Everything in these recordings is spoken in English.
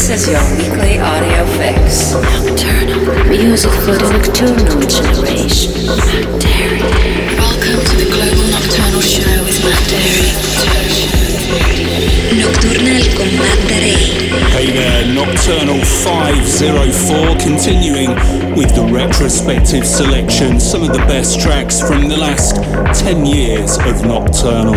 This is your weekly audio fix. Nocturnal. Music for the nocturnal generation. Matt Darey. Welcome to the Global Nocturnal Show with Matt Darey. Nocturnal con Matt Darey. Hey there, Nocturnal 504 continuing with the retrospective selection, some of the best tracks from the last 10 years of Nocturnal.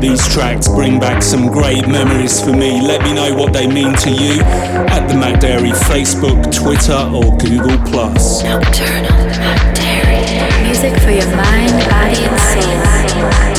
These tracks bring back some great memories for me. Let me know what they mean to you at the Matt Darey Facebook, Twitter, or Google. Nocturnal Matt Darey. Music for your mind, body, and soul.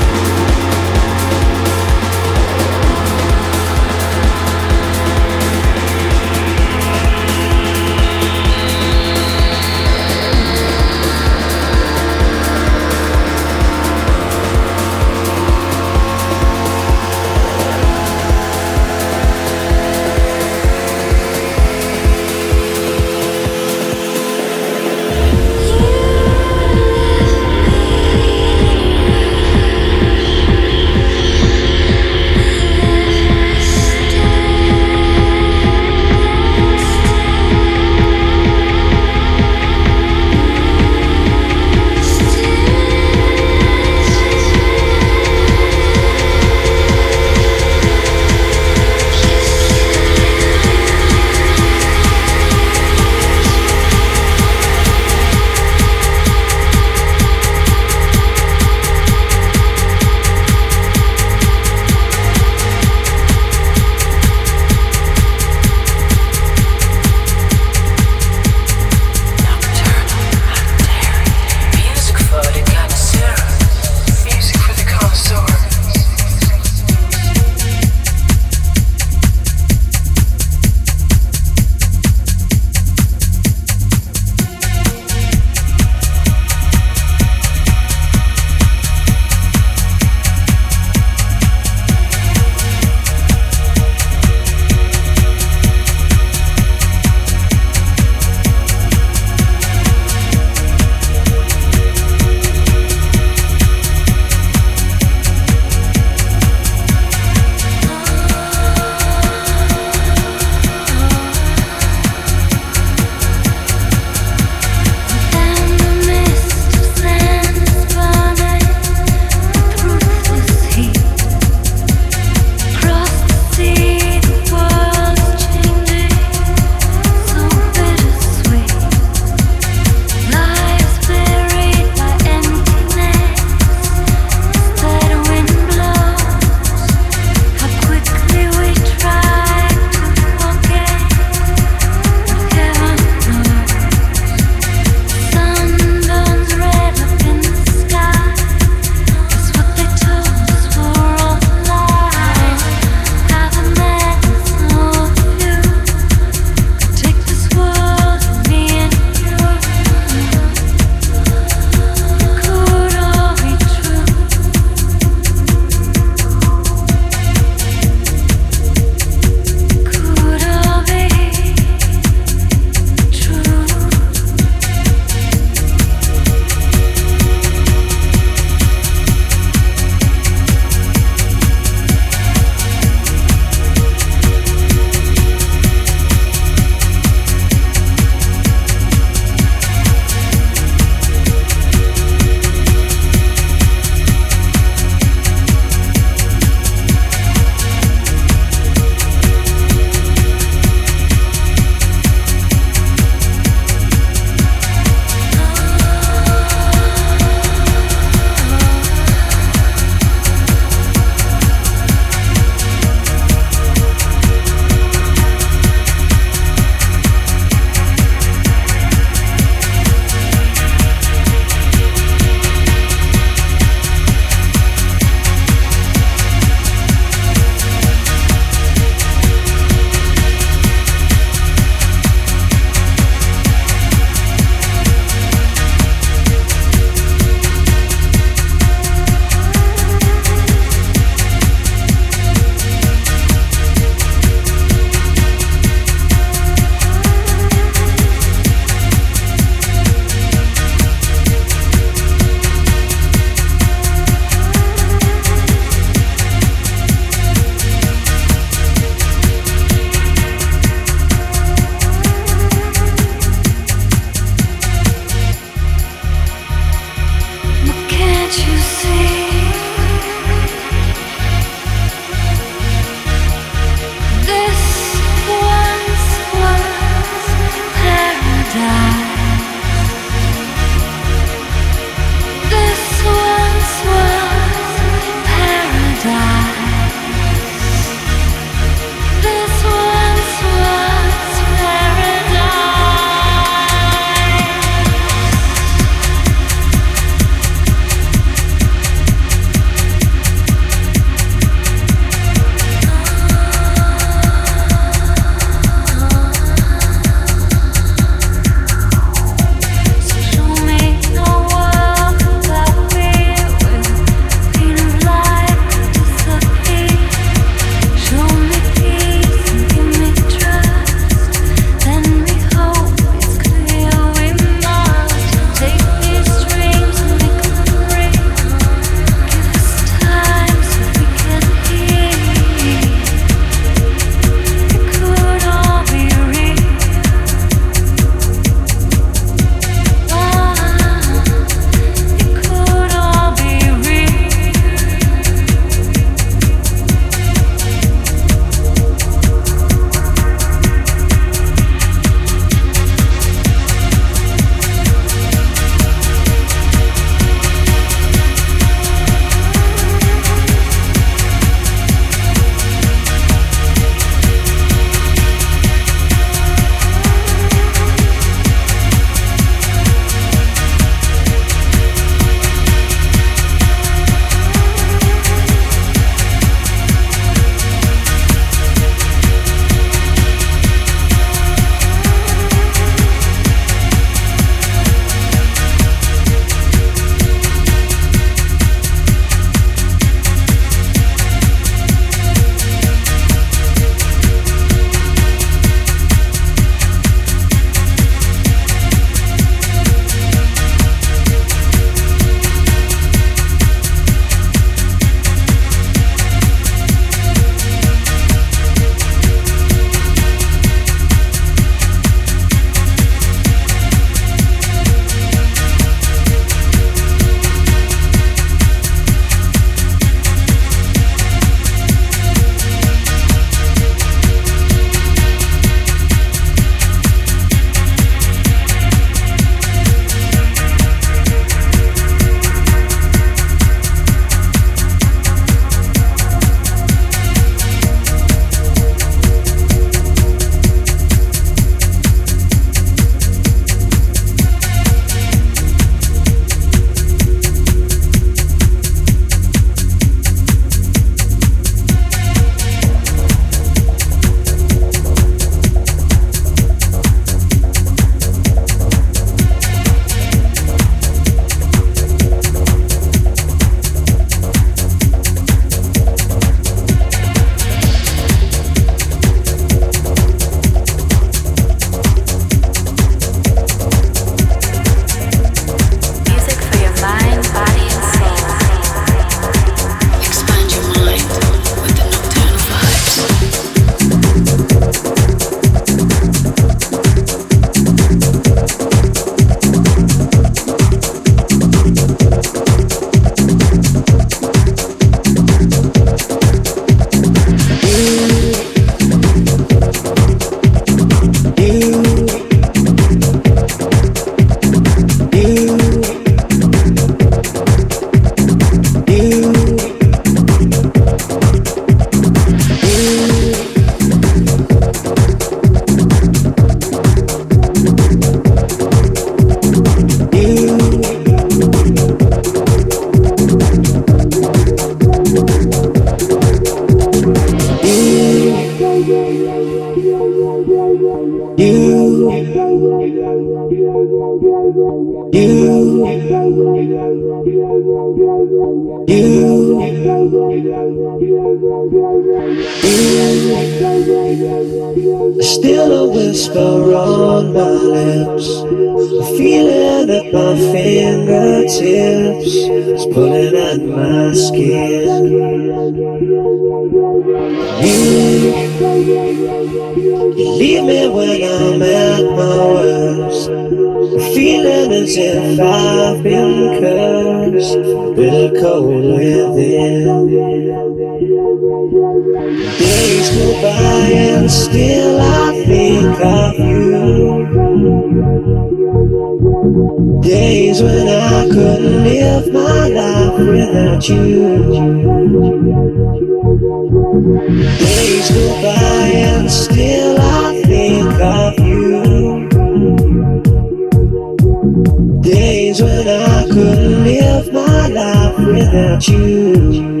days when I couldn't live my life without you.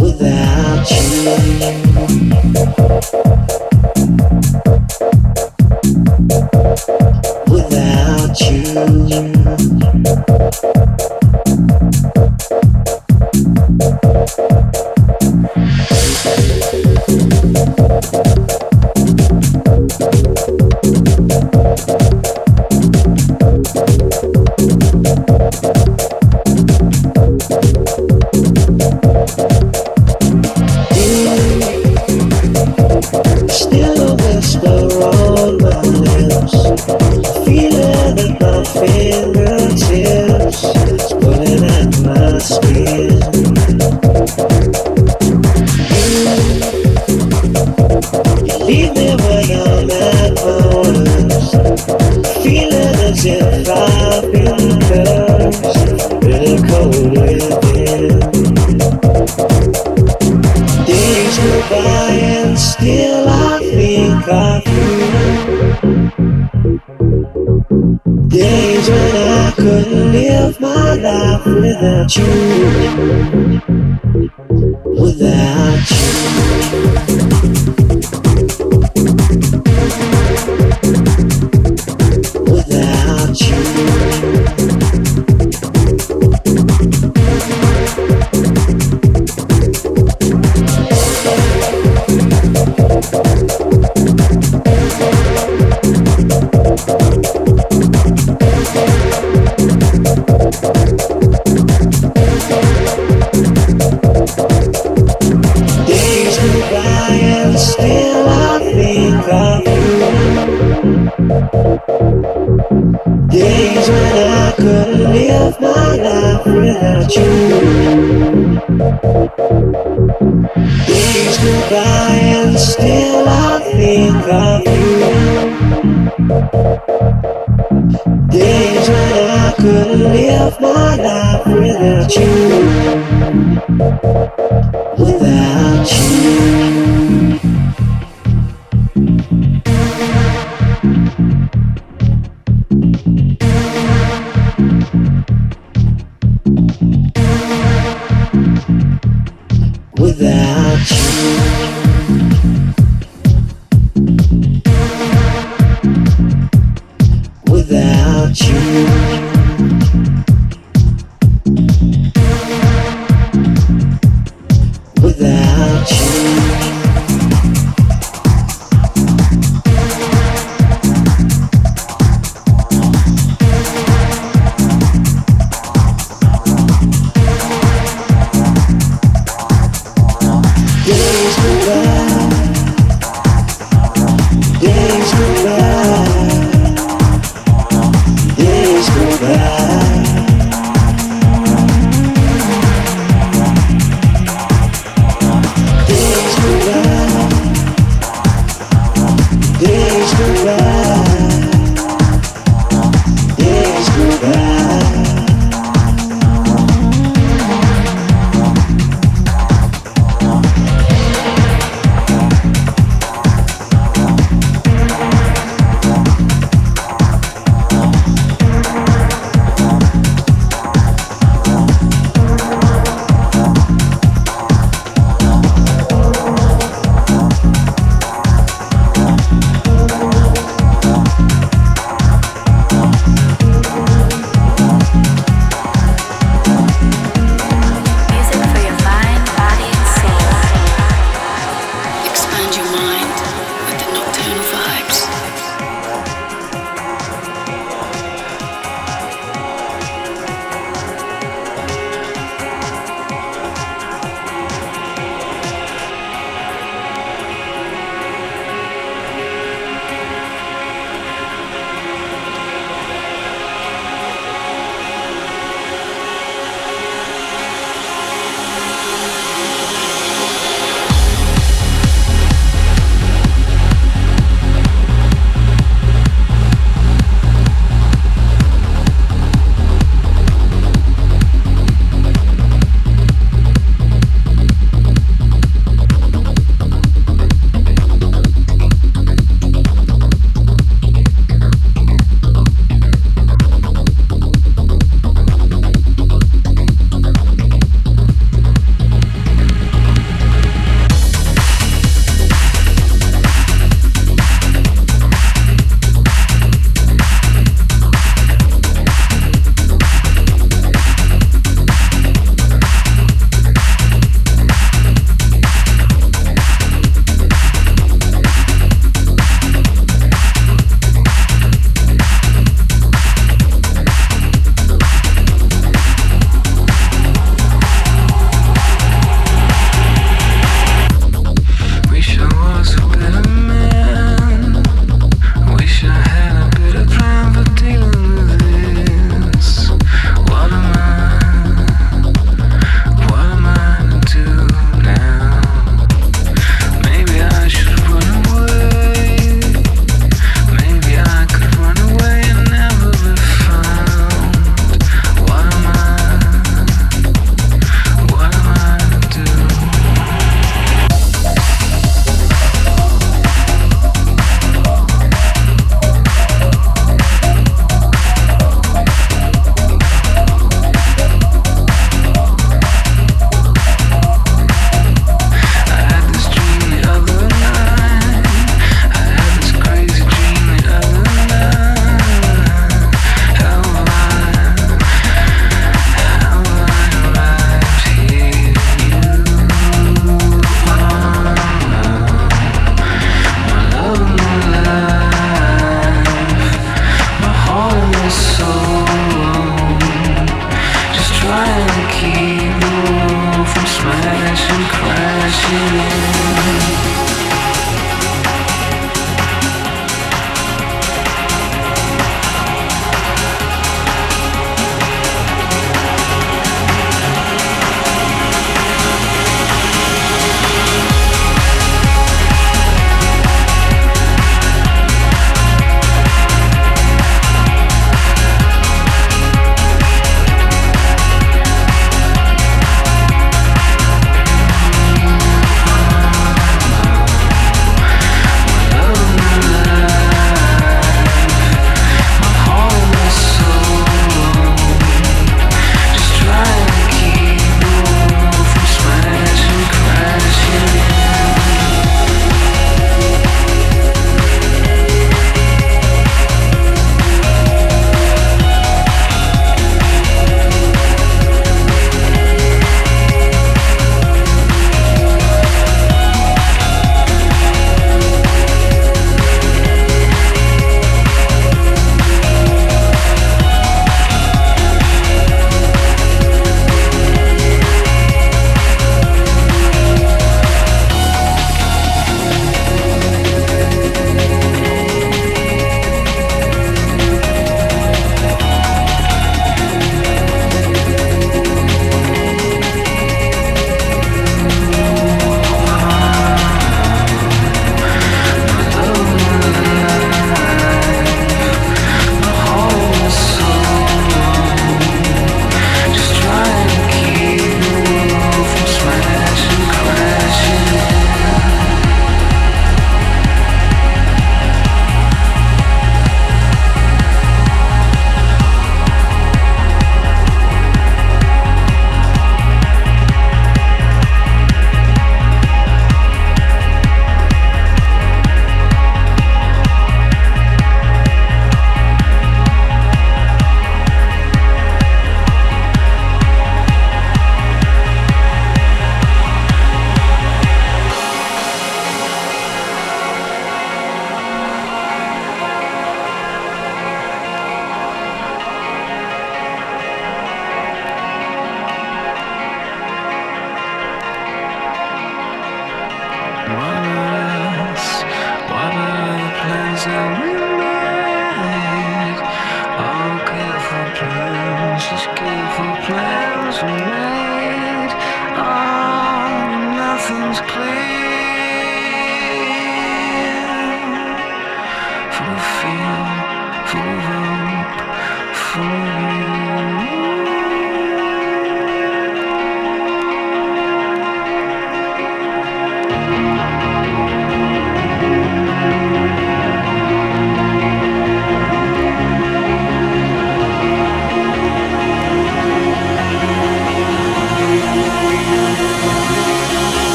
Without you. Without you. When I couldn't live my life without you. Days when I couldn't live my life without you. Without you.